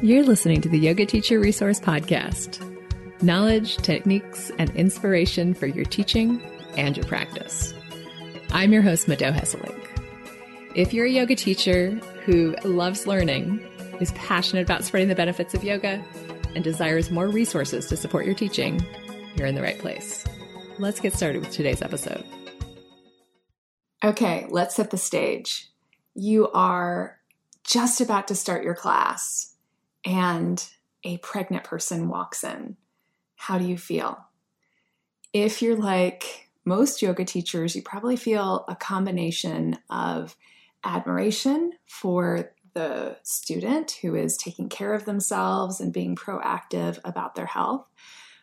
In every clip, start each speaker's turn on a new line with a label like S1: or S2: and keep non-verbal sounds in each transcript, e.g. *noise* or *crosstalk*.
S1: You're listening to the Yoga Teacher Resource Podcast knowledge, techniques, and inspiration for your teaching and your practice. I'm your host, Mado Hesselink. If you're a yoga teacher who loves learning, is passionate about spreading the benefits of yoga, and desires more resources to support your teaching, you're in the right place. Let's get started with today's episode.
S2: Okay, let's set the stage. You are just about to start your class, and a pregnant person walks in. How do you feel? If you're like most yoga teachers, you probably feel a combination of admiration for the student who is taking care of themselves and being proactive about their health,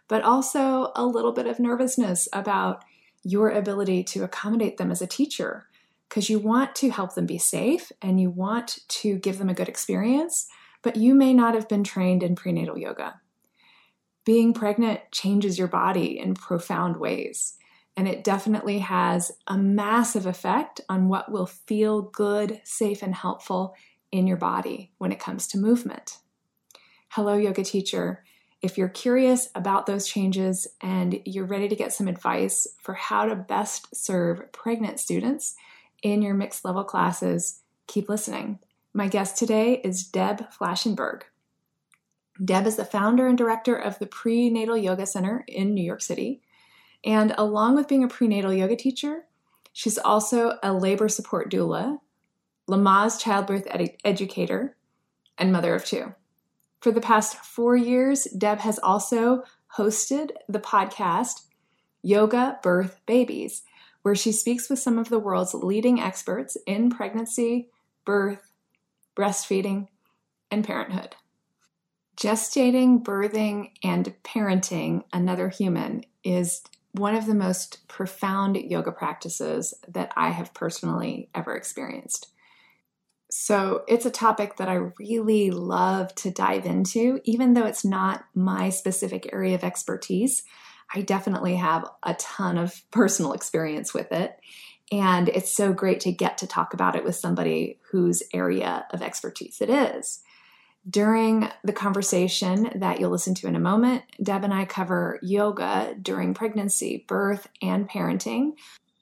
S2: but also a little bit of nervousness about your ability to accommodate them as a teacher because you want to help them be safe and you want to give them a good experience, but you may not have been trained in prenatal yoga. Being pregnant changes your body in profound ways, and it definitely has a massive effect on what will feel good, safe, and helpful in your body when it comes to movement. Hello, yoga teacher. If you're curious about those changes and you're ready to get some advice for how to best serve pregnant students in your mixed level classes, keep listening. My guest today is Deb Flashenberg. Deb is the founder and director of the Prenatal Yoga Center in New York City. And along with being a prenatal yoga teacher, she's also a labor support doula Lamaze childbirth ed- educator, and mother of two. For the past four years, Deb has also hosted the podcast Yoga Birth Babies, where she speaks with some of the world's leading experts in pregnancy, birth, breastfeeding, and parenthood. Gestating, birthing, and parenting another human is one of the most profound yoga practices that I have personally ever experienced. So it's a topic that I really love to dive into, even though it's not my specific area of expertise. I definitely have a ton of *laughs* personal experience with it. And it's so great to get to talk about it with somebody whose area of expertise it is. During the conversation that you'll listen to in a moment, Deb and I cover yoga during pregnancy, birth, and parenting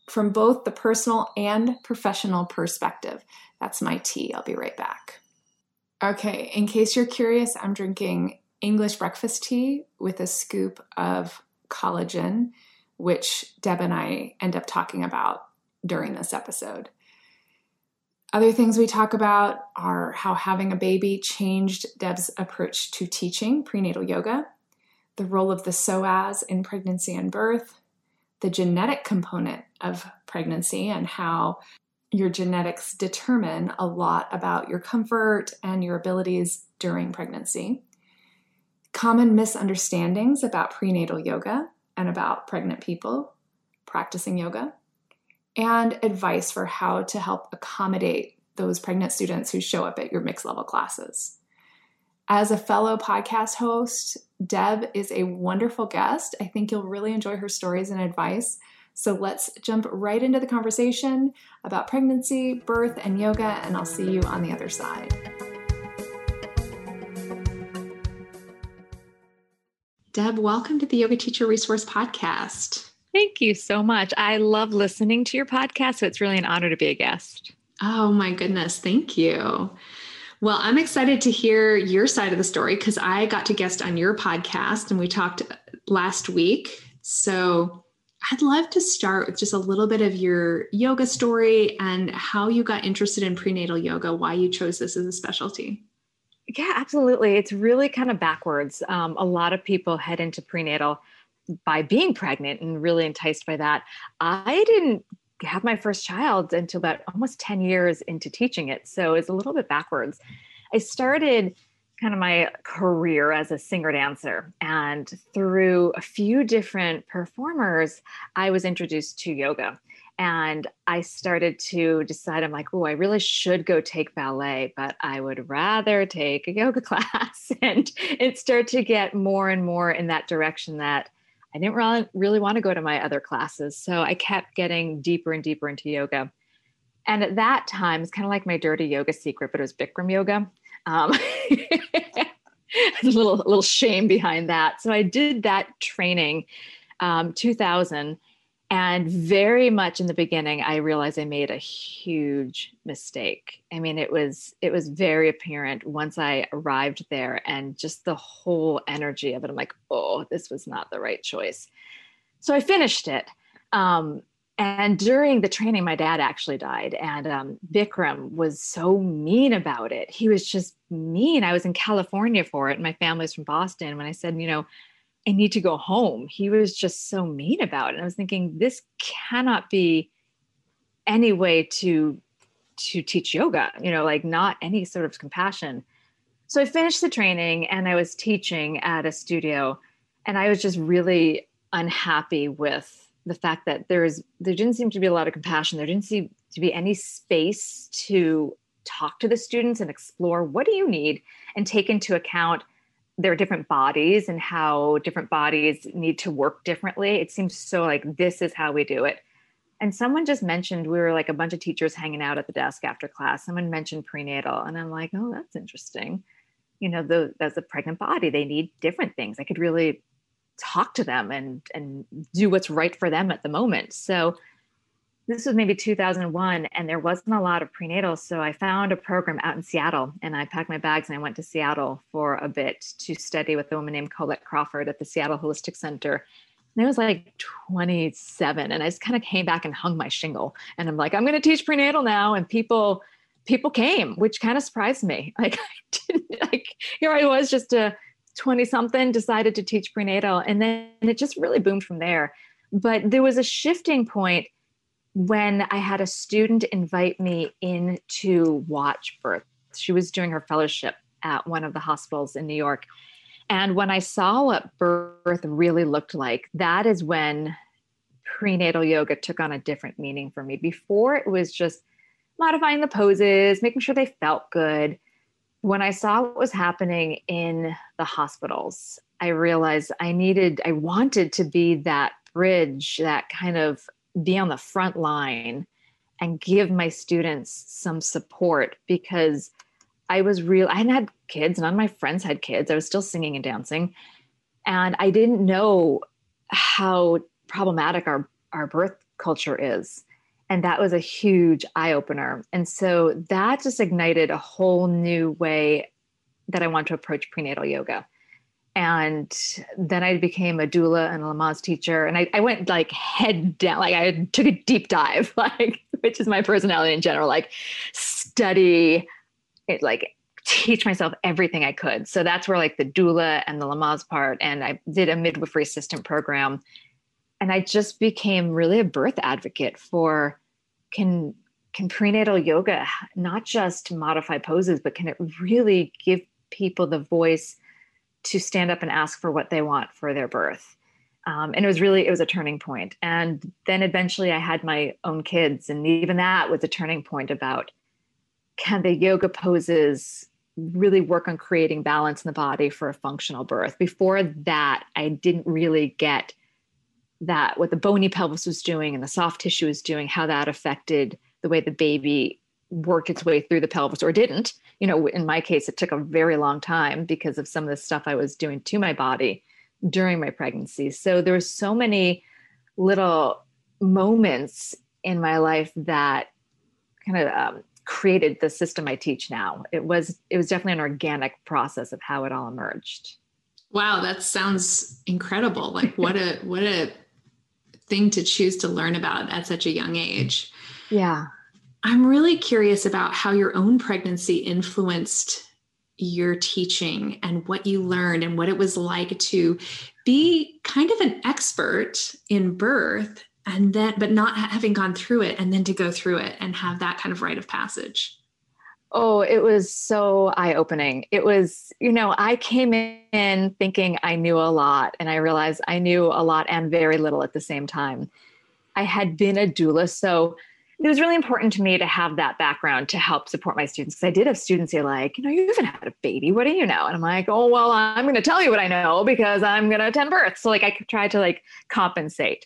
S2: from both the personal and professional perspective. That's my tea. I'll be right back. Okay, in case you're curious, I'm drinking English breakfast tea with a scoop of collagen, which Deb and I end up talking about during this episode. Other things we talk about are how having a baby changed Deb's approach to teaching prenatal yoga, the role of the psoas in pregnancy and birth, the genetic component of pregnancy and how your genetics determine a lot about your comfort and your abilities during pregnancy. Common misunderstandings about prenatal yoga and about pregnant people practicing yoga, and advice for how to help accommodate those pregnant students who show up at your mixed level classes. As a fellow podcast host, Deb is a wonderful guest. I think you'll really enjoy her stories and advice. So let's jump right into the conversation about pregnancy, birth, and yoga, and I'll see you on the other side. Deb, welcome to the Yoga Teacher Resource Podcast.
S3: Thank you so much. I love listening to your podcast, so it's really an honor to be a guest.
S2: Oh, my goodness. Thank you. Well, I'm excited to hear your side of the story because I got to guest on your podcast and we talked last week. So I'd love to start with just a little bit of your yoga story and how you got interested in prenatal yoga, why you chose this as a specialty.
S3: Yeah, absolutely. It's really kind of backwards. Um, a lot of people head into prenatal by being pregnant and really enticed by that. I didn't have my first child until about almost 10 years into teaching it. So it's a little bit backwards. I started kind of my career as a singer dancer. And through a few different performers, I was introduced to yoga. And I started to decide, I'm like, oh, I really should go take ballet, but I would rather take a yoga *laughs* class. and it started to get more and more in that direction that I didn't really, really want to go to my other classes. So I kept getting deeper and deeper into yoga. And at that time, it's kind of like my dirty yoga secret, but it was Bikram yoga. Um, *laughs* a little, a little shame behind that. So I did that training, um, 2000, and very much in the beginning, I realized I made a huge mistake. I mean, it was it was very apparent once I arrived there, and just the whole energy of it. I'm like, oh, this was not the right choice. So I finished it. Um, and during the training, my dad actually died, and um, Bikram was so mean about it. He was just mean. I was in California for it, and my family's from Boston. When I said, you know, I need to go home. He was just so mean about it. And I was thinking, this cannot be any way to to teach yoga, you know, like not any sort of compassion. So I finished the training and I was teaching at a studio and I was just really unhappy with the fact that there's there didn't seem to be a lot of compassion. There didn't seem to be any space to talk to the students and explore what do you need and take into account there are different bodies and how different bodies need to work differently. It seems so like this is how we do it. And someone just mentioned we were like a bunch of teachers hanging out at the desk after class. Someone mentioned prenatal, and I'm like, oh, that's interesting. You know, the, as a pregnant body, they need different things. I could really talk to them and and do what's right for them at the moment. So this was maybe 2001 and there wasn't a lot of prenatal so i found a program out in seattle and i packed my bags and i went to seattle for a bit to study with a woman named colette crawford at the seattle holistic center. And i was like 27 and i just kind of came back and hung my shingle and i'm like i'm going to teach prenatal now and people people came which kind of surprised me. *laughs* Like i didn't like here i was just a 20 something decided to teach prenatal and then it just really boomed from there. But there was a shifting point when I had a student invite me in to watch birth. She was doing her fellowship at one of the hospitals in New York. And when I saw what birth really looked like, that is when prenatal yoga took on a different meaning for me. Before it was just modifying the poses, making sure they felt good. When I saw what was happening in the hospitals, I realized I needed, I wanted to be that bridge, that kind of be on the front line and give my students some support because I was real. I hadn't had kids, none of my friends had kids. I was still singing and dancing. And I didn't know how problematic our, our birth culture is. And that was a huge eye opener. And so that just ignited a whole new way that I want to approach prenatal yoga and then I became a doula and a Lamaze teacher. And I, I, went like head down, like I took a deep dive, *laughs* like which is my personality in general, like study it, like teach myself everything I could. So that's where like the doula and the Lamaze part, and I did a midwifery assistant program, and I just became really a birth advocate for can can prenatal yoga not just modify poses, but can it really give people the voice to stand up and ask for what they want for their birth. Um, and it was really it was a turning point. and then eventually i had my own kids and even that was a turning point about can the yoga poses really work on creating balance in the body for a functional birth before that i didn't really get that what the bony pelvis was doing and the soft tissue was doing how that affected the way the baby worked its way through the pelvis or didn't you know, in my case, it took a very long time because of some of the stuff I was doing to my body during my pregnancy. So there were so many little moments in my life that kind of um, created the system I teach now. It was it was definitely an organic process of how it all emerged.
S2: Wow, that sounds incredible. Like what a what a thing to choose to learn about at such a young age. *laughs*
S3: Yeah.
S2: I'm really curious about how your own pregnancy influenced your teaching and what you learned and what it was like to be kind of an expert in birth and then but not having gone through it and then to go through it and have that kind of rite of passage.
S3: Oh it was so eye-opening. It was you know i came in thinking i knew a lot and i realized i knew a lot and very little at the same time. I had been a doula so it was really important to me to have that background to help support my students. Because I did have students say, like, you know, you haven't had a baby. What do you know? And I'm like, oh, well, I'm going to tell you what I know because I'm going to attend birth. So like I tried to like compensate.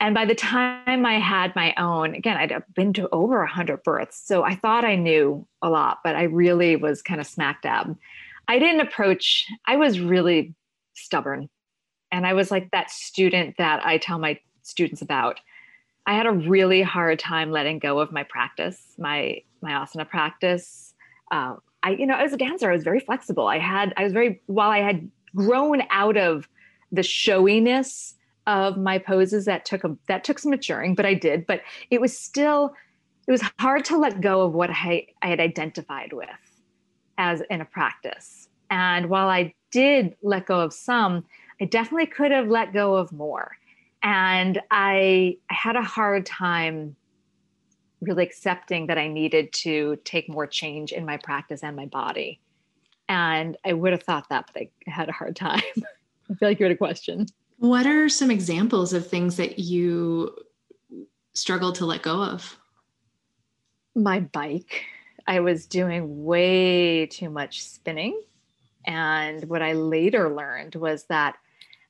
S3: And by the time I had my own, again, I'd been to over 100 births. So I thought I knew a lot, but I really was kind of smack dab. I didn't approach, I was really stubborn. And I was like that student that I tell my students about. I had a really hard time letting go of my practice, my my asana practice. Uh, I, you know, as a dancer, I was very flexible. I had, I was very, while I had grown out of the showiness of my poses that took a that took some maturing, but I did. But it was still it was hard to let go of what I, I had identified with as in a practice. And while I did let go of some, I definitely could have let go of more. And I, I had a hard time really accepting that I needed to take more change in my practice and my body. And I would have thought that, but I had a hard time. *laughs* I feel like you had a question.
S2: What are some examples of things that you struggled to let go of?
S3: My bike. I was doing way too much spinning. And what I later learned was that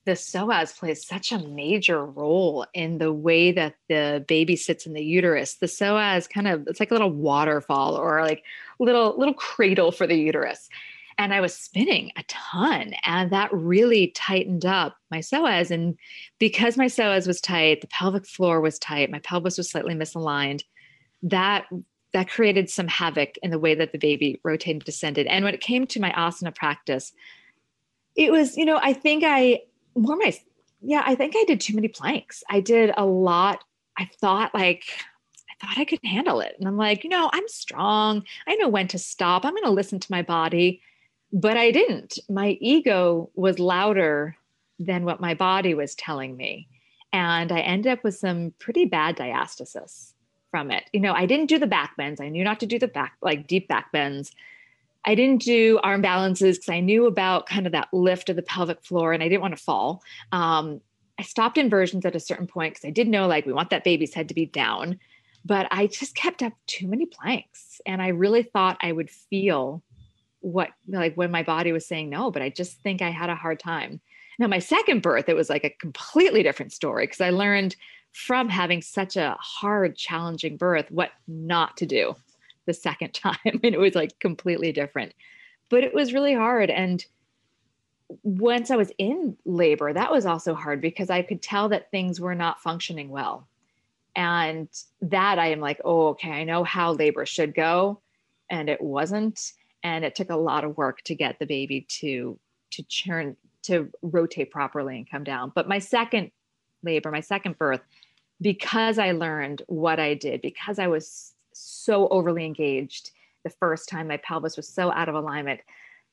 S3: the psoas plays such a major role in the way that the baby sits in the uterus. The psoas kind of it's like a little waterfall or like little little cradle for the uterus and I was spinning a ton. And that really tightened up my psoas. And because my psoas was tight, the pelvic floor was tight, my pelvis was slightly misaligned, that that created some havoc in the way that the baby rotated descended. And when it came to my asana practice, it was, you know, I think I more my yeah, I think I did too many planks. I did a lot. I thought like I thought I could handle it. And I'm like, you know, I'm strong. I know when to stop. I'm going to listen to my body but I didn't. My ego was louder than what my body was telling me. And I ended up with some pretty bad diastasis from it. You know, I didn't do the back bends. I knew not to do the back, like deep back bends. I didn't do arm balances because I knew about kind of that lift of the pelvic floor and I didn't want to fall. Um, I stopped inversions at a certain point because I did know like we want that baby's head to be down, but I just kept up too many planks. And I really thought I would feel what like when my body was saying no but i just think i had a hard time now my second birth it was like a completely different story because i learned from having such a hard challenging birth what not to do the second *laughs* time and it was like completely different. But it was really hard and once i was in labor that was also hard because i could tell that things were not functioning well. And that i am like oh okay i know how labor should go and it wasn't. And it took a lot of work to get the baby to to churn to rotate properly and come down. But my second labor my second birth because i learned what i did because i was so overly engaged the first time. My pelvis was so out of alignment.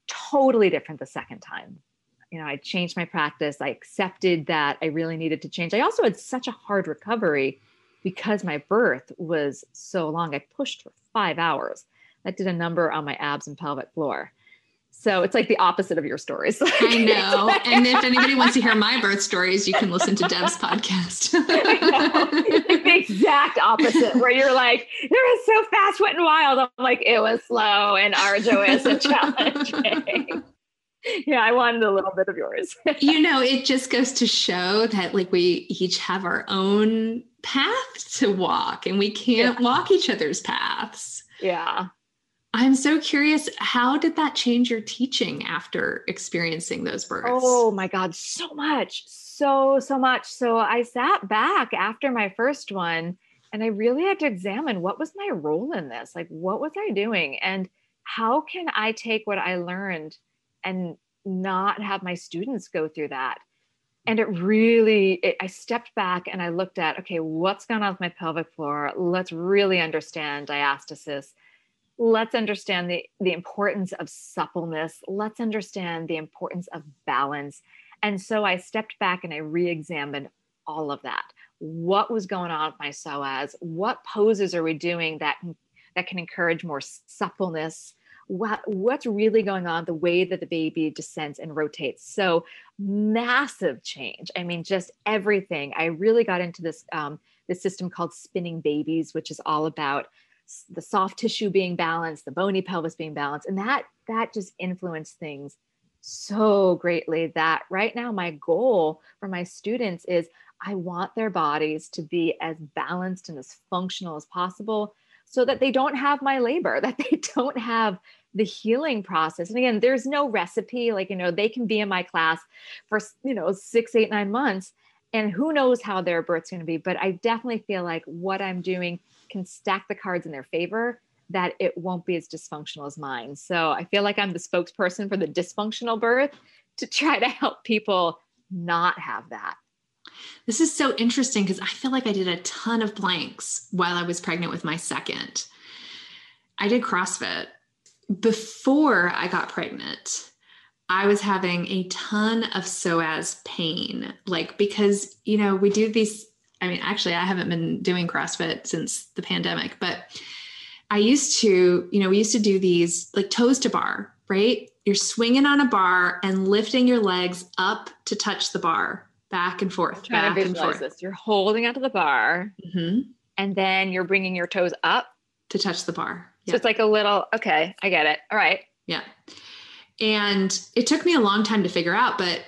S3: Totally different the second time. You know i changed my practice. I accepted that i really needed to change. I also had such a hard recovery because my birth was so long. I pushed for five hours. That did a number on my abs and pelvic floor. So it's like the opposite of your stories. *laughs*
S2: I know. and if anybody wants to hear my birth stories, you can listen to Deb's podcast. *laughs*
S3: like the exact opposite, where you're like, it was so fast, wet, and wild. I'm like, it was slow and arduous and challenging. *laughs* yeah, I wanted a little bit of yours.
S2: you know, it just goes to show that like we each have our own path to walk and we can't yeah. walk each other's paths.
S3: Yeah.
S2: I'm so curious, how did that change your teaching after experiencing those births?
S3: Oh my God, so much, so, so much. So I sat back after my first one and I really had to examine what was my role in this? Like, what was I doing? And how can I take what I learned and not have my students go through that? And it really, it, I stepped back and I looked at, okay, what's going on with my pelvic floor? Let's really understand diastasis let's understand the, the importance of suppleness. Let's understand the importance of balance. And so I stepped back and I re examined all of that. What was going on with my psoas? What poses are we doing that, that can encourage more suppleness? What, what's really going on the way that the baby descends and rotates so massive change i mean just everything i really got into this um, this system called spinning babies which is all about the soft tissue being balanced, the bony pelvis being balanced, and that that just influenced things so greatly that right now my goal for my students is I want their bodies to be as balanced and as functional as possible so that they don't have my labor, *laughs* that they don't have the healing process. And again, there's no recipe. Like, you know, they can be in my class for, you know, six, eight, nine months, and who knows how their birth's going to be. But I definitely feel like what I'm doing can stack the cards in their favor that it won't be as dysfunctional as mine. So I feel like I'm the spokesperson for the dysfunctional birth to try to help people not have that.
S2: This is so interesting because I feel like I did a ton of planks while I was pregnant with my second. I did CrossFit before I got pregnant. I was having a ton of psoas pain, like because, you know, we do these. I mean, actually, I haven't been doing CrossFit since the pandemic, but I used to, you know, we used to do these like toes to bar, right? You're swinging on a bar and lifting your legs up to touch the bar, back and forth, back and forth. This.
S3: You're holding onto the bar, mm-hmm. and then you're bringing your toes up
S2: to touch the bar.
S3: So it's like a little. Okay, I get it. All right.
S2: Yeah. And it took me a long time to figure out, but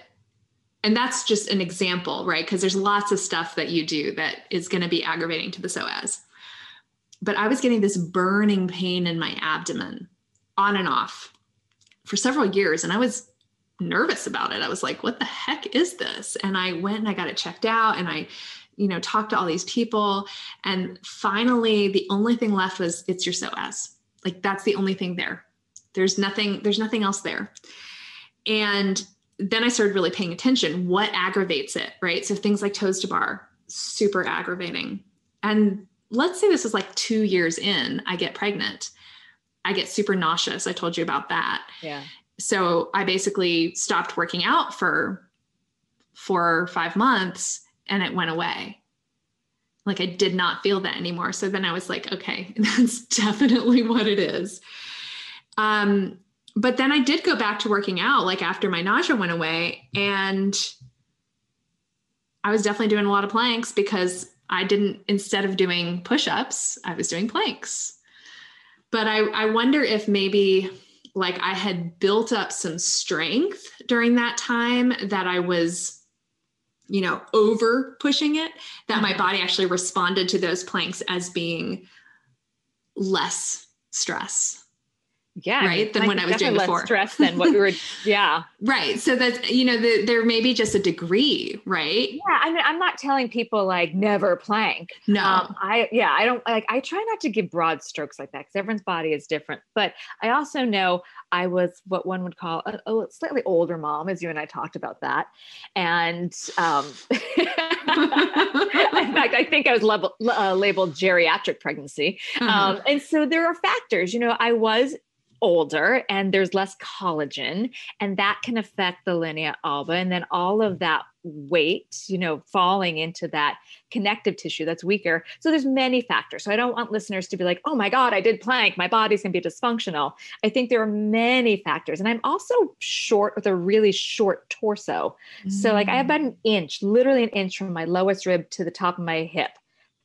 S2: and that's just an example, right? Because there's lots of stuff that you do that is going to be aggravating to the psoas but I was getting this burning pain in my abdomen on and off for several years. And I was nervous about it. I was like, what the heck is this? And I went and I got it checked out and I, you know, talked to all these people. And finally, the only thing left was it's your psoas. Like that's the only thing there. There's nothing, there's nothing else there. And then I started really paying attention. What aggravates it, right? So things like toes to bar, super aggravating. And let's say this is like two years in, I get pregnant. I get super nauseous. I told you about that.
S3: Yeah.
S2: So I basically stopped working out for four or five months and it went away. Like I did not feel that anymore. So then I was like, okay, *laughs* that's definitely what it is. Um, but then I did go back to working out like after my nausea went away and I was definitely doing a lot of planks because I didn't, instead of doing push ups, I was doing planks. But I, I wonder if maybe like I had built up some strength during that time that I was, you know, over pushing it, that my mm-hmm. body actually responded to those planks as being less stress
S3: yeah
S2: right than when i was doing before.
S3: stress than what we were *laughs* yeah.
S2: Right so that's you know the, there may be just a degree right?
S3: Yeah i mean i'm not telling people like never plank.
S2: No. Um,
S3: i yeah i don't like i try not to give broad strokes like that because everyone's body is different but i also know i was what one would call a, a slightly older mom as you and i talked about that and um *laughs* in fact i think i was level, uh, labeled geriatric pregnancy. Mm-hmm. um, and so there are factors you know i was older and there's less collagen and that can affect the linea alba and then all of that weight you know falling into that connective tissue that's weaker. So there's many factors. So i don't want listeners to be like oh my god i did plank. My body's going to be dysfunctional. I think there are many factors and i'm also short with a really short torso. Mm. so like i have about an inch literally an inch from my lowest rib to the top of my hip.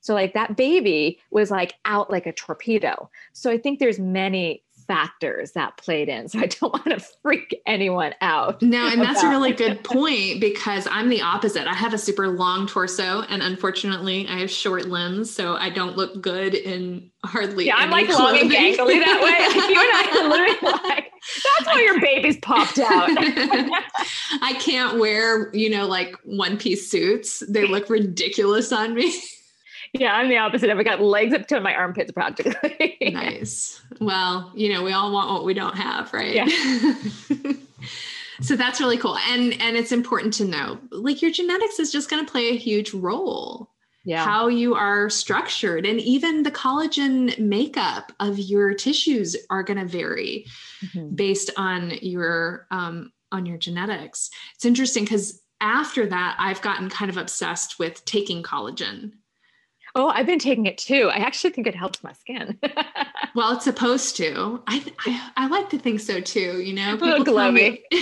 S3: So like that baby was like out like a torpedo. So I think there's many factors that played in. So I don't *laughs* want to freak anyone out.
S2: No, and that's a really good point because I'm the opposite. I have a super long torso and unfortunately I have short limbs, so I don't look good in hardly
S3: Yeah, I'm like clothing. long and gangly that way. *laughs* you and I literally *laughs* like that's why your baby's popped out.
S2: I can't wear, you know, like one piece suits. They look ridiculous on me.
S3: Yeah, I'm the opposite. I've got legs up to my armpits practically.
S2: nice. Well, you know, we all want what we don't have, right?
S3: Yeah. *laughs*
S2: so that's really cool. And and it's important to know like your genetics is just going to play a huge role.
S3: Yeah.
S2: How you are structured and even the collagen makeup of your tissues are going to vary mm-hmm. based on your um on your genetics. It's interesting cuz after that I've gotten kind of obsessed with taking collagen
S3: Oh, I've been taking it too. I actually think it helps my skin. *laughs*
S2: well, it's supposed to. I, I, I like to think so too. You know,
S3: people a little glowy. *laughs* my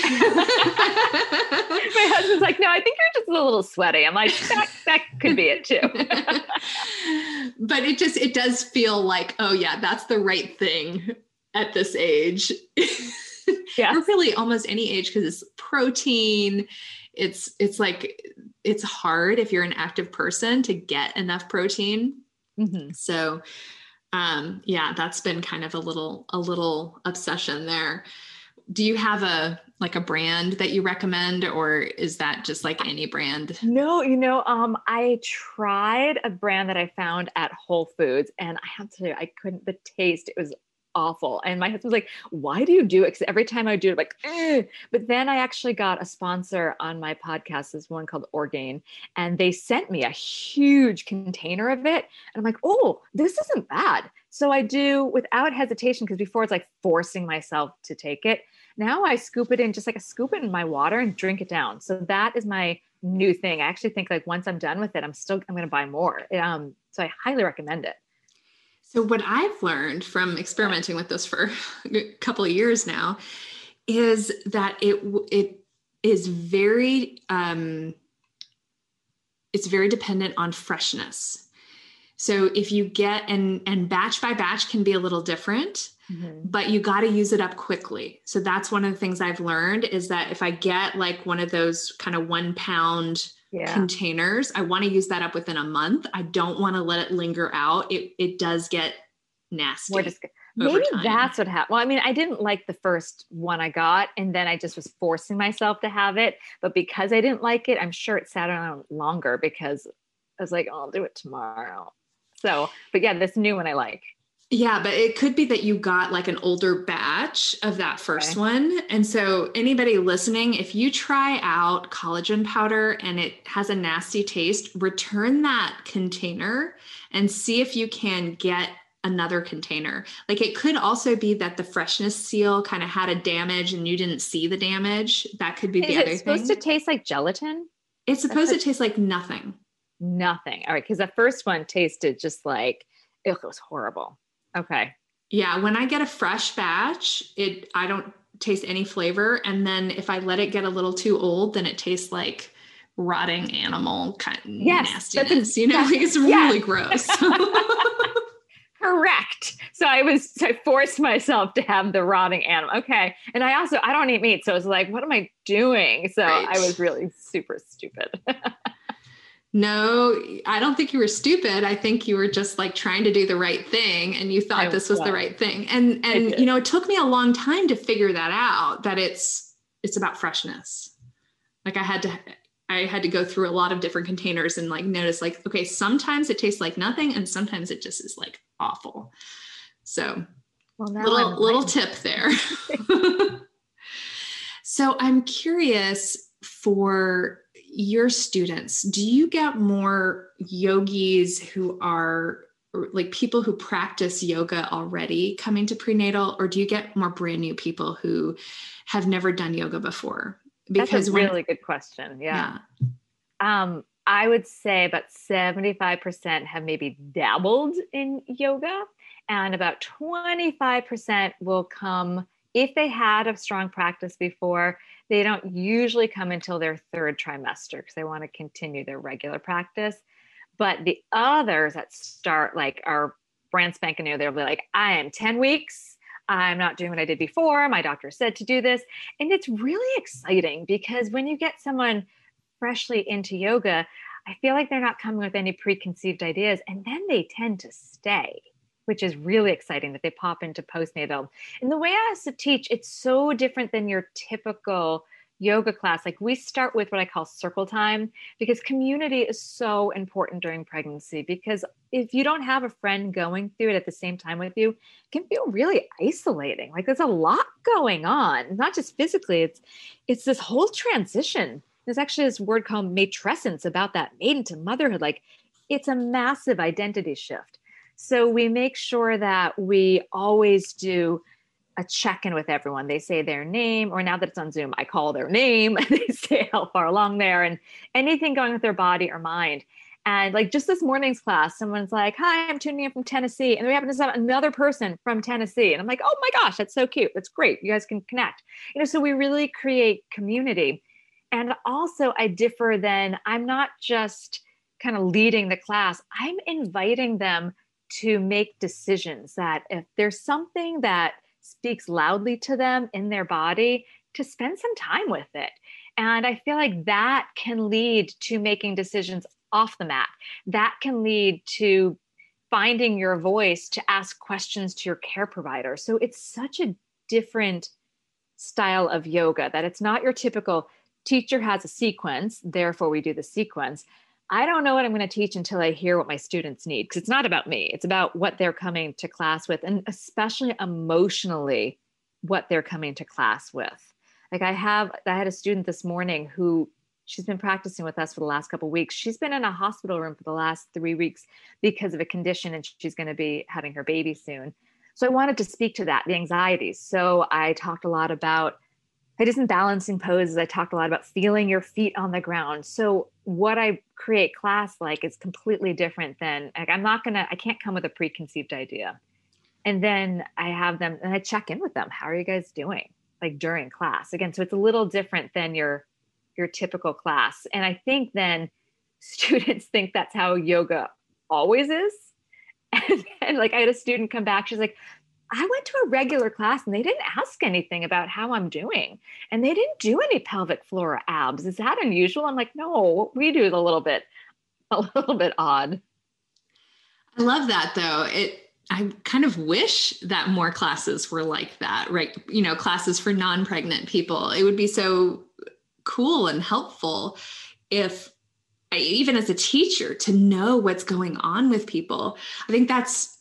S3: husband's like, "No, I think you're just a little sweaty." I'm like, "That that could be it too." *laughs*
S2: but it just it does feel like, oh yeah, that's the right thing at this age.
S3: yeah,
S2: or really almost any age because it's protein. It's it's like it's hard if you're an active person to get enough protein.
S3: Mhm.
S2: So um yeah, that's been kind of a little a little obsession there. Do you have a like a brand that you recommend or is that just like any brand?
S3: No, you know, um, I tried a brand that I found at Whole Foods, and I have to I couldn't. The taste it was awful, and my husband was like, "Why do you do it?" Because every time I do it, I'm like, "Ugh." but then I actually got a sponsor on my podcast. This one called Orgain, and they sent me a huge container of it, and I'm like, "Oh, this isn't bad." So I do without hesitation because before it's like forcing myself to take it. Now I scoop it in, just like a scoop it in my water and drink it down. So that is my new thing. I actually think like once I'm done with it, I'm still I'm going to buy more. Um, so I highly recommend it.
S2: So what I've learned from experimenting with this for *laughs* a couple of years now is that it it is very um, it's very dependent on freshness. So if you get and and batch by batch can be a little different, but you got to use it up quickly. So that's one of the things I've learned is that if I get like one of those kind of one pound
S3: Yeah.
S2: containers, I want to use that up within a month. I don't want to let it linger out. It it does get nasty.
S3: Maybe
S2: time.
S3: that's what happened. Well, I mean, I didn't like the first one I got, and then I just was forcing myself to have it. But because I didn't like it, I'm sure it sat around longer because I was like, oh, I'll do it tomorrow. So, but yeah, this new one I like.
S2: Yeah, but it could be that you got like an older batch of that first
S3: Okay.
S2: one. And so, anybody listening, if you try out collagen powder and it has a nasty taste, return that container and see if you can get another container. Like it could also be that the freshness seal kind of had a damage and you didn't see the damage. That could be the
S3: Is
S2: other
S3: it supposed to taste like gelatin?
S2: it's supposed to
S3: That's
S2: taste like nothing.
S3: Nothing. All right, because the first one tasted just like it was horrible. Okay.
S2: Yeah, when I get a fresh batch, it I don't taste any flavor and then if I let it get a little too old, then it tastes like rotting animal kind of
S3: Yes,
S2: nastiness. You know, it's
S3: yes.
S2: really gross. *laughs*
S3: Correct. So I was so I forced myself to have the rotting animal. Okay. And I also I don't eat meat. So it was like, what am I doing? So
S2: Right.
S3: I was really super stupid. *laughs*
S2: no, I don't think you were stupid. I think you were just like trying to do the right thing and you thought
S3: I
S2: this was the right thing. And and you know, it took me a long time to figure that out that it's it's about freshness. Like I had to I had to go through a lot of different containers and like notice like okay, sometimes it tastes like nothing and sometimes it just is like awful. So,
S3: Well
S2: little
S3: I'm
S2: little tip there. *laughs* *laughs* so, I'm curious for your students, do you get more yogis who are like people who practice yoga already coming to prenatal or do you get more brand new people who have never done yoga before?
S3: Because That's a
S2: when-
S3: really good question. Yeah.
S2: yeah.
S3: Um, I would say about 75% have maybe dabbled in yoga, and about 25% will come if they had a strong practice before. They don't usually come until their third trimester because they want to continue their regular practice. But the others that start like are brand spanking new, they'll be like, I am 10 weeks. I'm not doing what I did before. My doctor said to do this. And it's really exciting because when you get someone freshly into yoga, I feel like they're not coming with any preconceived ideas. And then they tend to stay, which is really exciting that they pop into postnatal. And the way I used to teach, it's so different than your typical yoga class. Like we start with what I call circle time because community is so important during pregnancy. Because if you don't have a friend going through it at the same time with you, it can feel really isolating. Like there's a lot going on, not just physically, it's it's this whole transition there's actually this word called matrescence about that maiden to motherhood. Like it's a massive identity shift. So we make sure that we always do a check in with everyone. They say their name, or now that it's on Zoom, I call their name *laughs* they say how far along there and anything going with their body or mind. And like just this morning's class, someone's like, Hi, I'm tuning in from Tennessee. And we happen to have another person from Tennessee. And I'm like, Oh my gosh, that's so cute. That's great. You guys can connect. You know, so we really create community. And also, I differ then, I'm not just kind of leading the class, I'm inviting them to make decisions that if there's something that speaks loudly to them in their body, to spend some time with it. And I feel like that can lead to making decisions off the mat. That can lead to finding your voice to ask questions to your care provider. So it's such a different style of yoga that it's not your typical teacher has a sequence, therefore we do the sequence. I don't know what I'm going to teach until I hear what my students need because it's not about me. It's about what they're coming to class with and especially emotionally what they're coming to class with. Like I have I had a student this morning who she's been practicing with us for the last couple weeks. She's been in a hospital room for the last 3 weeks because of a condition and she's going to be having her baby soon. So I wanted to speak to that, the anxieties. So I talked a lot about I did balancing poses. I talked a lot about feeling your feet on the ground. So what I create class like is completely different than like I'm not gonna I can't come with a preconceived idea. And then I have them and I check in with them. How are you guys doing? Like during class. Again, so it's a little different than your your typical class. And I think then *laughs* students think that's how yoga always is. *laughs* And, and like I had a student come back, she's like, I went to a regular class and they didn't ask anything about how I'm doing. And they didn't do any pelvic floor abs. Is that unusual? I'm like, no, we do a little bit, *laughs* a little bit odd.
S2: I love that though. It I kind of wish that more classes were like that, right? You know, classes for non-pregnant people. It would be so cool and helpful if even as a teacher to know what's going on with people. I think that's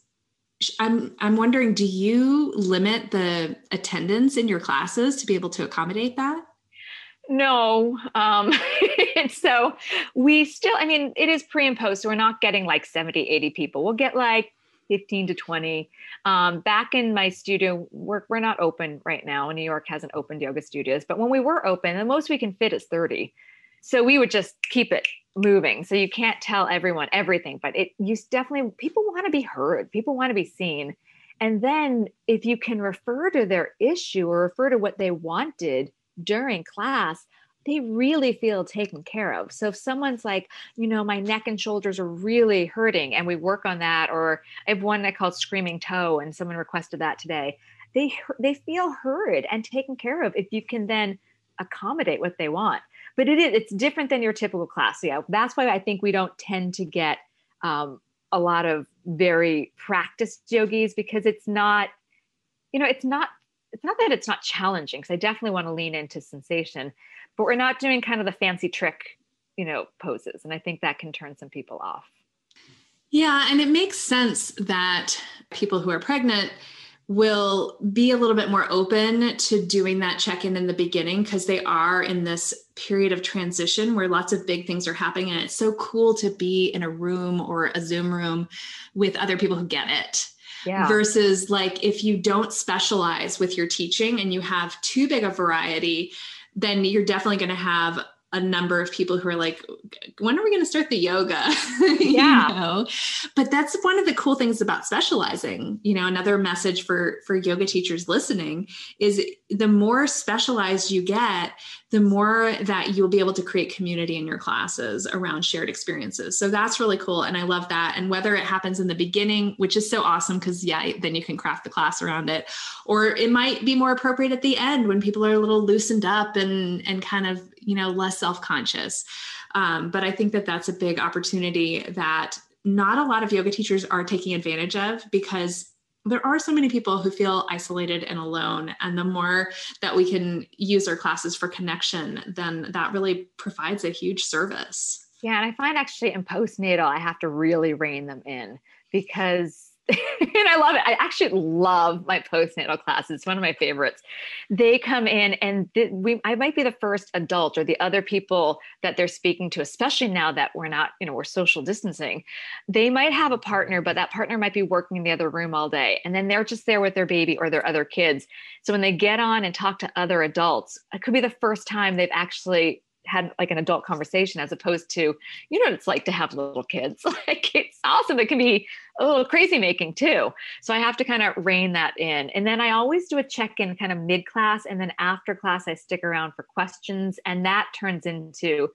S2: I'm I'm wondering, do you limit the attendance in your classes to be able to accommodate that?
S3: No. Um, *laughs* so we still, I mean, it is pre and post. So we're not getting like 70, 80 people. We'll get like 15 to 20. Um, back in my studio, we're, we're not open right now. New York hasn't opened yoga studios, but when we were open, the most we can fit is 30. So we would just keep it moving. So you can't tell everyone everything, but it you definitely people want to be heard. People want to be seen. And then if you can refer to their issue or refer to what they wanted during class, they really feel taken care of. So if someone's like, you know, my neck and shoulders are really hurting and we work on that, or I have one that called screaming toe and someone requested that today, they they feel heard and taken care of if you can then accommodate what they want but it is it's different than your typical class. Yeah that's why i think we don't tend to get um, a lot of very practiced yogis because it's not you know it's not it's not that it's not challenging because i definitely want to lean into sensation but we're not doing kind of the fancy trick you know poses and i think that can turn some people off.
S2: Yeah and it makes sense that people who are pregnant will be a little bit more open to doing that check in in the beginning because they are in this period of transition where lots of big things are happening. And it's so cool to be in a room or a Zoom room with other people who get it. Yeah. Versus like if you don't specialize with your teaching and you have too big a variety, then you're definitely going to have a number of people who are like, when are we going to start the yoga? *laughs*
S3: Yeah.
S2: you know? But that's one of the cool things about specializing. You know, another message for for yoga teachers listening is the more specialized you get, the more that you'll be able to create community in your classes around shared experiences. So that's really cool. And I love that. And whether it happens in the beginning, which is so awesome because, yeah, then you can craft the class around it, or it might be more appropriate at the end when people are a little loosened up and, and kind of, you know, less self conscious. Um, but I think that that's a big opportunity that not a lot of yoga teachers are taking advantage of because there are so many people who feel isolated and alone. And the more that we can use our classes for connection, then that really provides a huge service.
S3: Yeah. And I find actually in postnatal, I have to really rein them in because *laughs* and I love it. I actually love my postnatal classes. It's one of my favorites. They come in and th- we I might be the first adult or the other people that they're speaking to, especially now that we're not, you know, we're social distancing. They might have a partner, but that partner might be working in the other room all day. And then they're just there with their baby or their other kids. So when they get on and talk to other adults, it could be the first time they've actually had like an adult conversation as opposed to you know it's like to have little kids. *laughs* Like it's awesome. It can be a little crazy making too. So i have to kind of rein that in. And then i always do a check-in kind of mid class and then after class i stick around for questions and that turns into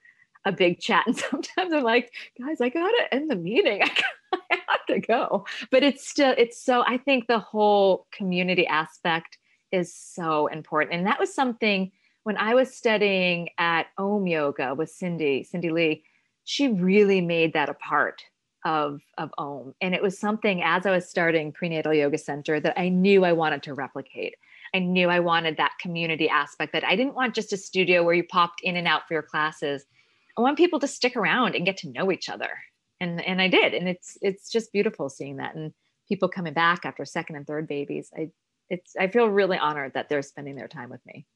S3: a big chat. *laughs* And sometimes i'm like guys i gotta end the meeting. *laughs* I, have to go. But it's still it's so i think the whole community aspect is so important. And that was something when I was studying at Om Yoga with Cindy, Cindy Lee, she really made that a part of, of Om. And it was something as I was starting Prenatal Yoga Center that I knew I wanted to replicate. I knew I wanted that community aspect that I didn't want just a studio where you popped in and out for your classes. I want people to stick around and get to know each other. And and I did. And it's it's just beautiful seeing that and people coming back after second and third babies. I it's I feel really honored that they're spending their time with me.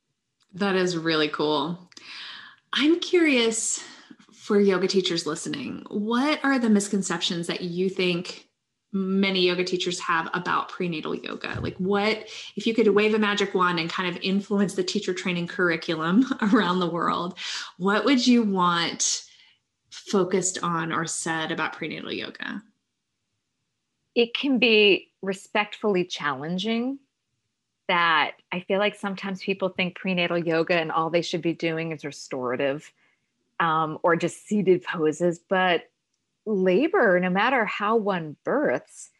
S2: That is really cool. I'm curious for yoga teachers listening, what are the misconceptions that you think many yoga teachers have about prenatal yoga? Like, what, if you could wave a magic wand and kind of influence the teacher training curriculum *laughs* around the world, what would you want focused on or said about prenatal yoga?
S3: It can be respectfully challenging that I feel like sometimes people think prenatal yoga and all they should be doing is restorative um, or just seated poses. But labor, no matter how one births,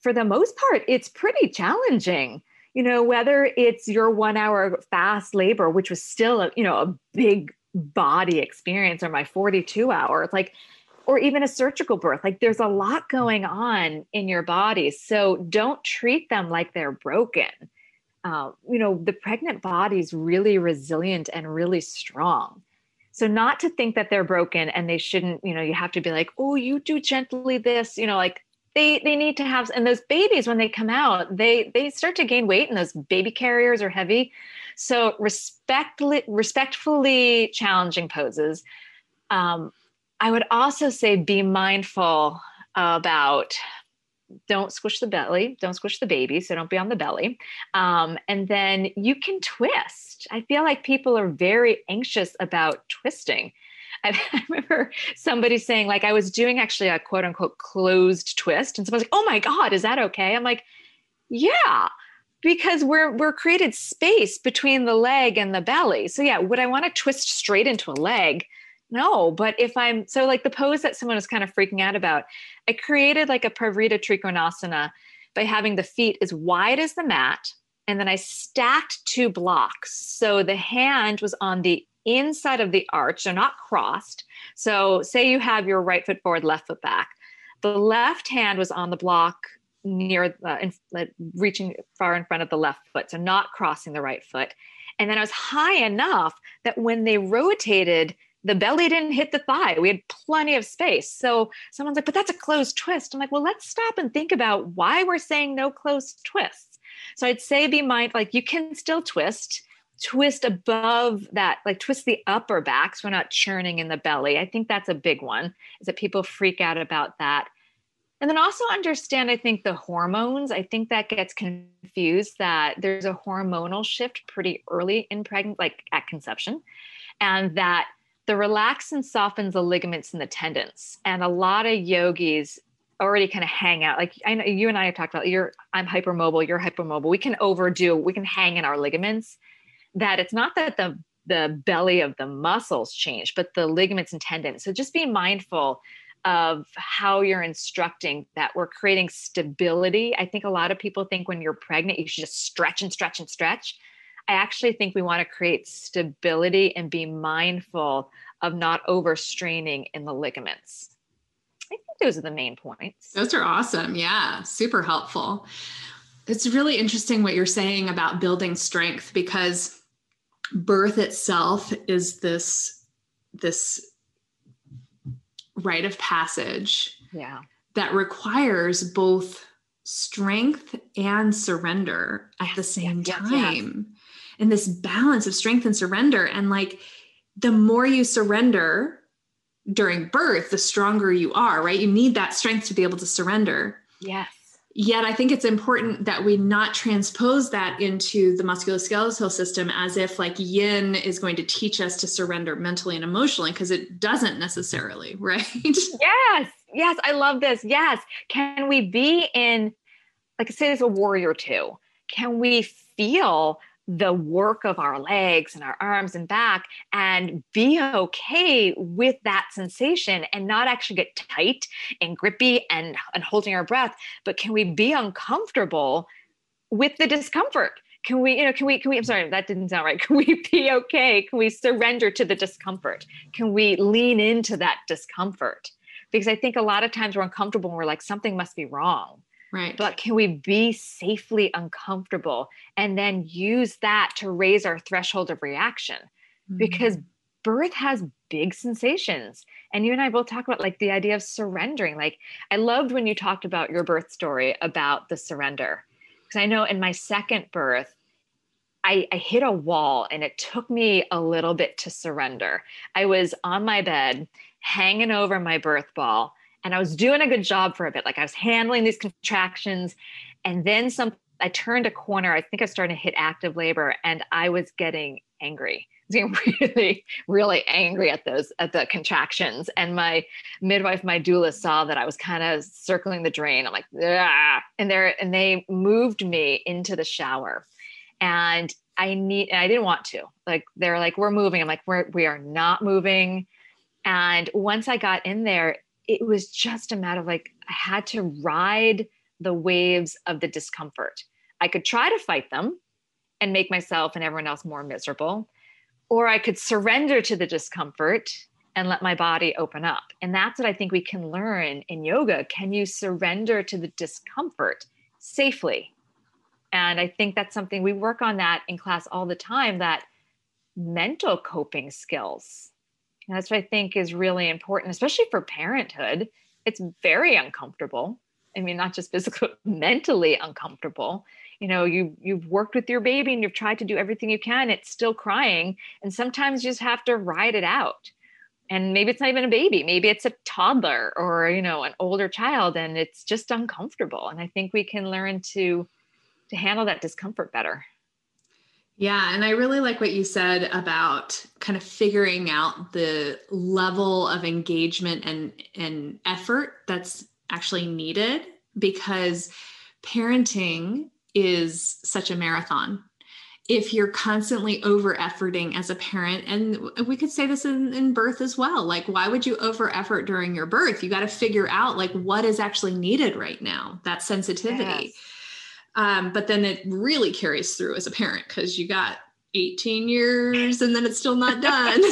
S3: for the most part, it's pretty challenging. You know, whether it's your one hour fast labor, which was still a, you know, a big body experience, or my 42 hours, like, or even a surgical birth, like there's a lot going on in your body. So don't treat them like they're broken. Uh, you know, the pregnant body is really resilient and really strong. So not to think that they're broken and they shouldn't, you know, you have to be like, oh, you do gently this, you know, like they they need to have and those babies when they come out, they they start to gain weight and those baby carriers are heavy. So respectfully respectfully challenging poses. Um, I would also say be mindful about don't squish the belly, don't squish the baby, so don't be on the belly. Um, and then you can twist. I feel like people are very anxious about twisting. *laughs* I, remember somebody saying, like, I was doing actually a quote unquote closed twist, and someone's like, "Oh my god, is that okay?" I'm like, "Yeah." Because we're we're created space between the leg and the belly. So yeah, would I want to twist straight into a leg? No, but if I'm so like the pose that someone was kind of freaking out about, I created like a Parivrtta Trikonasana by having the feet as wide as the mat. And then I stacked two blocks. So the hand was on the inside of the arch, so not crossed. So say you have your right foot forward, left foot back. The left hand was on the block near, uh, in, uh, reaching far in front of the left foot, so not crossing the right foot. And then I was high enough that when they rotated, the belly didn't hit the thigh. We had plenty of space. So someone's like, but that's a closed twist. I'm like, well, let's stop and think about why we're saying no closed twists. So I'd say be mindful, like you can still twist, twist above that, like twist the upper back so we're not churning in the belly. I think that's a big one, is that people freak out about that. And then also understand, I think, the hormones. I think that gets confused that there's a hormonal shift pretty early in pregnancy, like at conception, and that the relaxin softens the ligaments and the tendons. And a lot of yogis already kind of hang out. Like I know you and I have talked about you're I'm hypermobile, you're hypermobile. We can overdo, we can hang in our ligaments. That it's not that the the belly of the muscles change, but the ligaments and tendons. So just be mindful of how you're instructing that we're creating stability. I think a lot of people think when you're pregnant, you should just stretch and stretch and stretch. I actually think we want to create stability and be mindful of not overstraining in the ligaments. I think those are the main points.
S2: Those are awesome. Yeah, super helpful. It's really interesting what you're saying about building strength because birth itself is this this rite of passage
S3: yeah
S2: that requires both strength and surrender at the same yes, time yes and this balance of strength and surrender. And like the more you surrender during birth, the stronger you are, right? You need that strength to be able to surrender.
S3: Yes.
S2: Yet I think it's important that we not transpose that into the musculoskeletal system as if like yin is going to teach us to surrender mentally and emotionally, because it doesn't necessarily, *laughs* right?
S3: Yes. Yes. I love this. Yes. Can we be in, like, say, there's a warrior two? Can we feel the work of our legs and our arms and back and be okay with that sensation and not actually get tight and grippy and, and holding our breath, but can we be uncomfortable with the discomfort? can we you know can we can we i'm sorry that didn't sound right. *laughs* Can we be okay? Can we surrender to the discomfort? Can we lean into that discomfort? Because i think a lot of times we're uncomfortable and we're like something must be wrong
S2: right.
S3: But can we be safely uncomfortable and then use that to raise our threshold of reaction? Mm-hmm. because birth has big sensations. And you and i both talk about like the idea of surrendering. Like i loved when you talked about your birth story about the surrender. Because i know in my second birth I, I hit a wall and it took me a little bit to surrender. I was on my bed, hanging over my birth ball, and I was doing a good job for a bit. Like I was handling these contractions, and then some. I turned a corner. I think I starting to hit active labor, and I was getting angry I was *laughs* getting really, really angry at those at the contractions. And my midwife, my doula, saw that I was kind of circling the drain. I'm like, ah, and they and they moved me into the shower, and I need. And I didn't want to. Like they're like, we're moving. I'm like, we're we are not moving. And once I got in there, it was just a matter of like I had to ride the waves of the discomfort. I could try to fight them and make myself and everyone else more miserable or I could surrender to the discomfort and let my body open up. And that's what I think we can learn in yoga. Can you surrender to the discomfort safely? And I think that's something we work on that in class all the time that mental coping skills. And that's what I think is really important, especially for parenthood. It's very uncomfortable. I mean, not just physically, *laughs* mentally uncomfortable you know you you've worked with your baby and you've tried to do everything you can it's still crying and sometimes you just have to ride it out and maybe it's not even a baby maybe it's a toddler or you know an older child and it's just uncomfortable and i think we can learn to to handle that discomfort better
S2: yeah, and I really like what you said about kind of figuring out the level of engagement and and effort that's actually needed because parenting is such a marathon. If you're constantly over efforting as a parent and we could say this in, in birth as well like why would you over effort during your birth? You got to figure out like what is actually needed right now that sensitivity. Yes. Um, but then it really carries through as a parent because you got 18 years and then it's still not done. *laughs*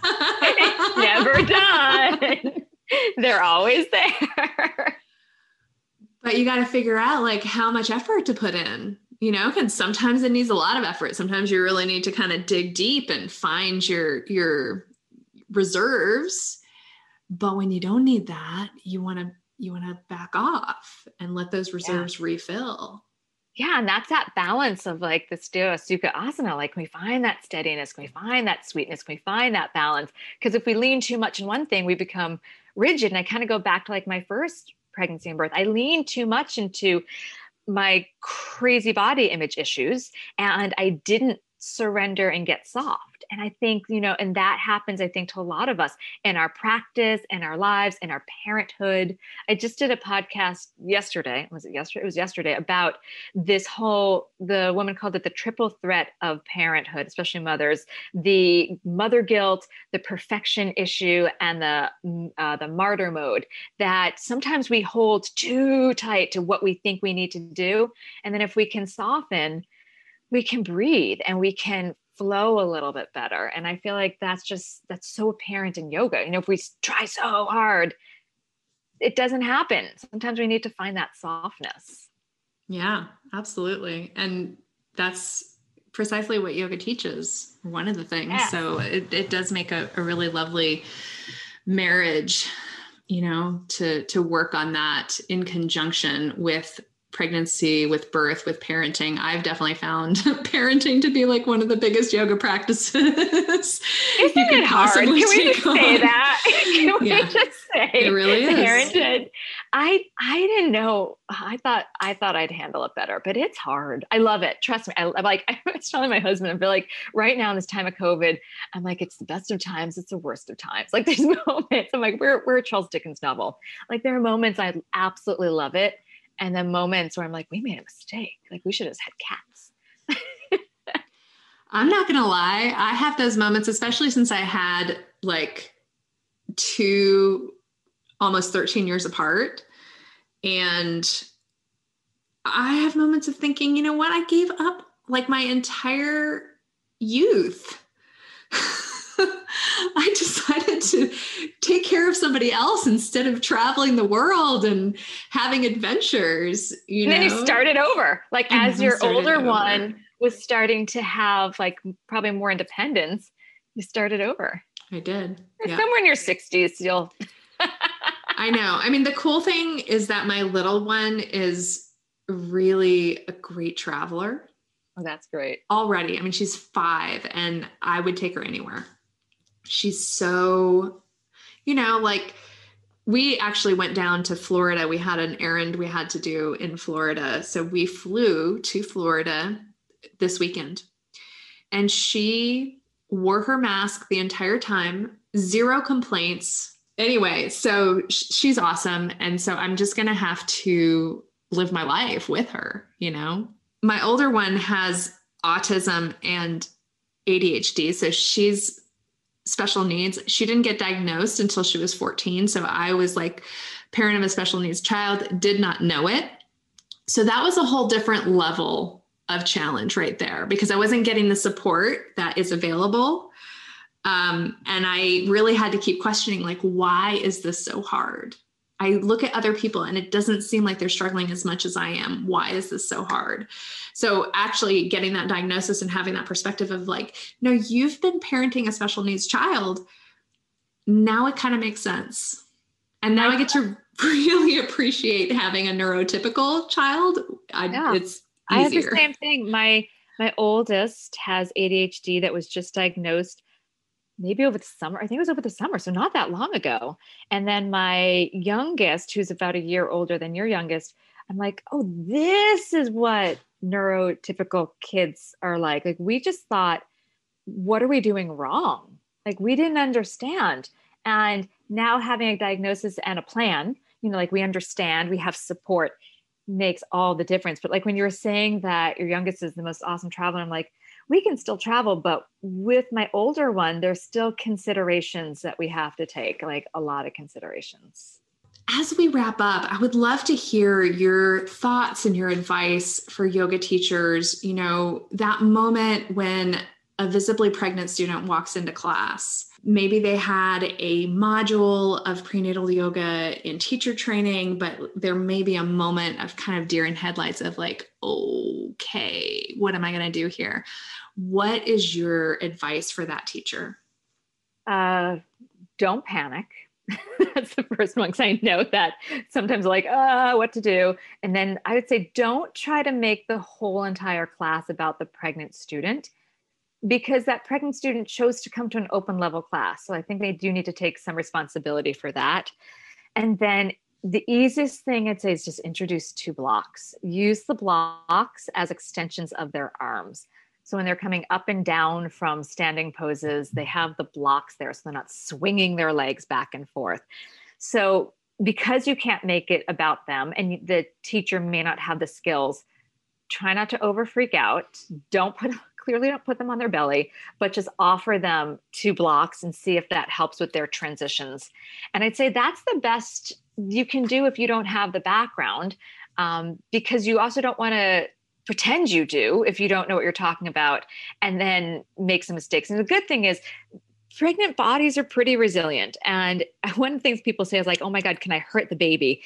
S2: *laughs*
S3: Never done. They're always there.
S2: But you got to figure out like how much effort to put in you know because sometimes it needs a lot of effort. Sometimes you really need to kind of dig deep and find your your reserves. But when you don't need that you want to you want to back off and let those reserves yeah. refill.
S3: Yeah and that's that balance of like the Sthira Sukha asana like can we find that steadiness? Can we find that sweetness? Can we find that balance? Because if we lean too much in one thing we become rigid. And i kind of go back to like my first pregnancy and birth. I leaned too much into my crazy body image issues and I didn't surrender and get soft. And i think you know and that happens i think to a lot of us in our practice in our lives in our parenthood. I just did a podcast yesterday. Was it yesterday it was yesterday about this whole the woman called it the triple threat of parenthood especially mothers. The mother guilt the perfection issue and the mm, uh, the martyr mode that sometimes we hold too tight to what we think we need to do. And then if we can soften we can breathe and we can flow a little bit better. And I feel like that's just that's so apparent in yoga. You know, if we try so hard, it doesn't happen. Sometimes we need to find that softness.
S2: Yeah, absolutely. And that's precisely what yoga teaches. One of the things. Yeah. So it, it does make a, a really lovely marriage you know to to work on that in conjunction with pregnancy, with birth, with parenting, I've definitely found *laughs* parenting to be like one of the biggest yoga practices. *laughs*
S3: Isn't it hard? Can we just on. say that? *laughs* Can we just say
S2: it really is.
S3: Parented? I I didn't know. I thought I thought I'd handle it better, but it's hard. I love it. Trust me. I, am like I was telling my husband. I feel like right now in this time of COVID, I'm like it's the best of times. It's the worst of times. Like there's moments. I'm like we're we're a Charles Dickens novel. Like there are moments I absolutely love it and then moments where I'm like, we made a mistake. Like we should have had cats.
S2: I'm not gonna lie. I have those moments, especially since I had like two almost 13 years apart. And I have moments of thinking, you know what? I gave up like my entire youth. *laughs* *laughs* I decided to take care of somebody else instead of traveling the world and having adventures. You
S3: and
S2: know?
S3: then you started over. Like
S2: And
S3: as
S2: mm-hmm.
S3: your older
S2: over.
S3: one was starting to have like probably more independence, you started over.
S2: I did. Yeah.
S3: Somewhere in your 60s, you'll
S2: I know. I mean, the cool thing is that my little one is really a great traveler
S3: Oh, that's great.
S2: already. I mean, she's five and I would take her anywhere. She's so, you know, like we actually went down to Florida. We had an errand we had to do in Florida. So we flew to Florida this weekend and she wore her mask the entire time, zero complaints. Anyway, so sh- she's awesome. And so I'm just going to have to live my life with her, you know? My older one has autism and ADHD. So she's special needs. She didn't get diagnosed until she was 14. So I was like, parent of a special needs child, did not know it. So that was a whole different level of challenge right there because I wasn't getting the support that is available. Um, and I really had to keep questioning, like, why is this so hard? I look at other people and it doesn't seem like they're struggling as much as I am. Why is this so hard? So, actually, getting that diagnosis and having that perspective of like, no, you've been parenting a special needs child. Now it kind of makes sense. And now I get to *laughs* really appreciate having a neurotypical child. I,
S3: Yeah.
S2: It's
S3: I have the same thing. My my oldest has ADHD that was just diagnosed maybe over the summer. I think it was over the summer, so not that long ago. And then my youngest, who's about a year older than your youngest, I'm like, oh, this is what neurotypical kids are like. Like we just thought, what are we doing wrong? Like we didn't understand. And now having a diagnosis and a plan, you know, like we understand, we have support makes all the difference. But like when you were saying that your youngest is the most awesome traveler, I'm like, we can still travel, but with my older one, there's still considerations that we have to take, like a lot of considerations.
S2: As we wrap up, I would love to hear your thoughts and your advice for yoga teachers. You know, that moment when a visibly pregnant student walks into class. Maybe they had a module of prenatal yoga in teacher training, but there may be a moment of kind of deer in headlights of like, okay, what am I going to do here? What is your advice for that teacher?
S3: Uh, don't panic. *laughs* That's the first one because I know that sometimes like, uh, what to do. And then I would say, don't try to make the whole entire class about the pregnant student because that pregnant student chose to come to an open level class. So I think they do need to take some responsibility for that. And then the easiest thing I'd say is just introduce two blocks. Use the blocks as extensions of their arms. So when they're coming up and down from standing poses, they have the blocks there so they're not swinging their legs back and forth. So because you can't make it about them and the teacher may not have the skills, try not to over freak out. Don't put *laughs* clearly don't put them on their belly, but just offer them two blocks and see if that helps with their transitions. And I'd say that's the best you can do if you don't have the background, um, because you also don't want to pretend you do if you don't know what you're talking about and then make some mistakes. And the good thing is, pregnant bodies are pretty resilient. And *laughs* one of the things people say is like, oh my God, can I hurt the baby?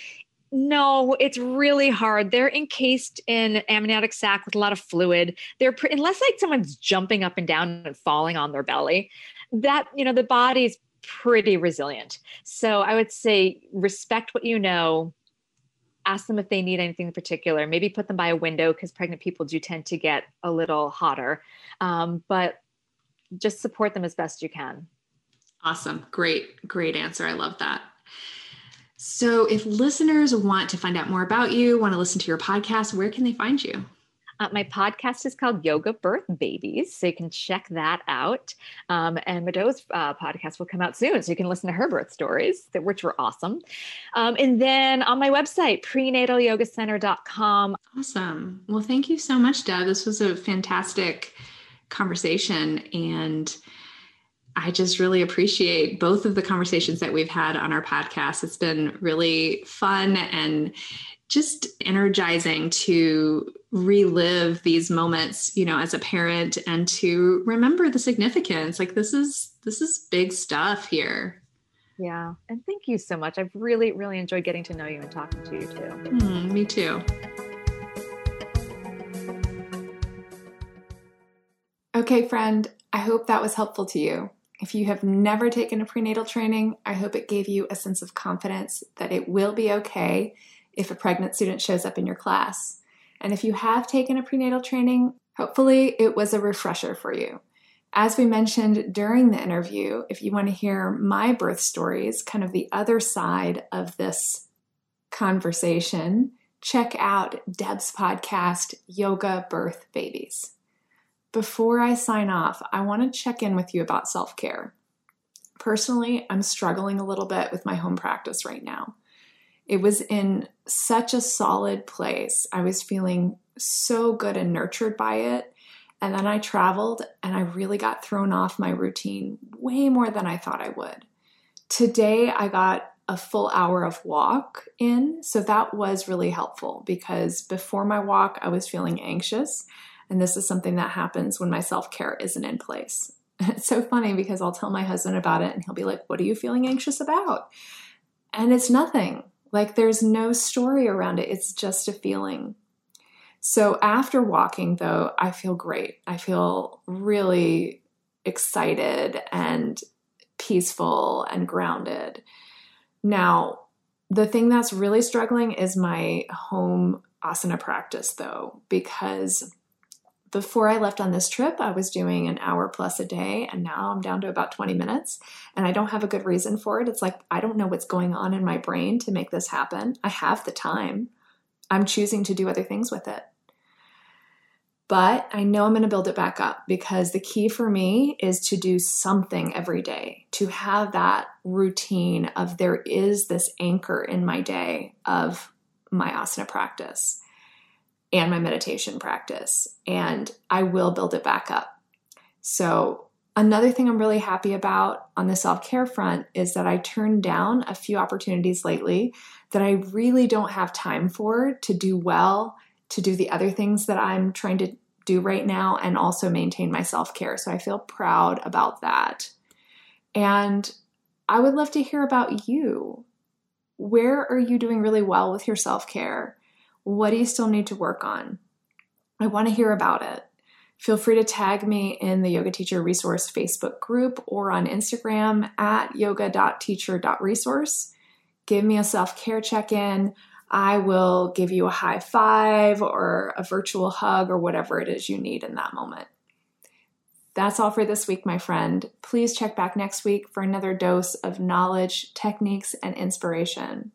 S3: No, it's really hard. They're encased in amniotic sac with a lot of fluid. They're pre- unless like someone's jumping up and down and falling on their belly, that you know the body's pretty resilient. So I would say respect what you know. Ask them if they need anything in particular. Maybe put them by a window because pregnant people do tend to get a little hotter. Um, but just support them as best you can.
S2: Awesome. Great, great answer. I love that. So, if listeners want to find out more about you, want to listen to your podcast, where can they find you?
S3: Uh, my podcast is called Yoga Birth Babies, so you can check that out. Um, and Mado's uh, podcast will come out soon, so you can listen to her birth stories, that, which were awesome. Um, and then on my website, prenatalyogacenter.com.
S2: Awesome. Well, thank you so much, Deb. This was a fantastic conversation. And I just really appreciate both of the conversations that we've had on our podcast. It's been really fun and
S4: just energizing to relive these moments you know as a parent and to remember the significance. Like this is this is big stuff here.
S3: Yeah. And thank you so much. I've really really enjoyed getting to know you and talking to you too.
S4: Mm, me too.
S2: Okay friend i hope that was helpful to you. If you have never taken a prenatal training i hope it gave you a sense of confidence that it will be okay if a pregnant student shows up in your class. And if you have taken a prenatal training, hopefully it was a refresher for you. As we mentioned during the interview, if you want to hear my birth stories, kind of the other side of this conversation, check out Deb's podcast, Yoga Birth Babies. Before I sign off, I want to check in with you about self care. Personally, I'm struggling a little bit with my home practice right now. It was in such a solid place. I was feeling so good and nurtured by it. And then I traveled and I really got thrown off my routine way more than I thought I would. Today, I got a full hour of walk in. So that was really helpful because before my walk, I was feeling anxious. And this is something that happens when my self care isn't in place. *laughs* It's so funny because I'll tell my husband about it and he'll be like, What are you feeling anxious about? And it's nothing. Like there's no story around it, it's just a feeling. So after walking, though, I feel great. I feel really excited and peaceful and grounded. Now, the thing that's really struggling is my home asana practice, though, because before I left on this trip, I was doing an hour plus a day, and now I'm down to about 20 minutes. And I don't have a good reason for it. It's like, I don't know what's going on in my brain to make this happen. I have the time, I'm choosing to do other things with it. But I know I'm going to build it back up because the key for me is to do something every day, to have that routine of there is this anchor in my day of my asana practice and my meditation practice, and I will build it back up. So, another thing I'm really happy about on the self care front is that I turned down a few opportunities lately that I really don't have time for to do well, to do the other things that I'm trying to do right now, and also maintain my self care. So, I feel proud about that. And I would love to hear about you. Where are you doing really well with your self care? What do you still need to work on? I want to hear about it. Feel free to tag me in the Yoga Teacher Resource Facebook group or on Instagram at yoga.teacher.resource. Give me a self care check in. I will give you a high five or a virtual hug or whatever it is you need in that moment. That's all for this week, my friend. Please check back next week for another dose of knowledge, techniques, and inspiration.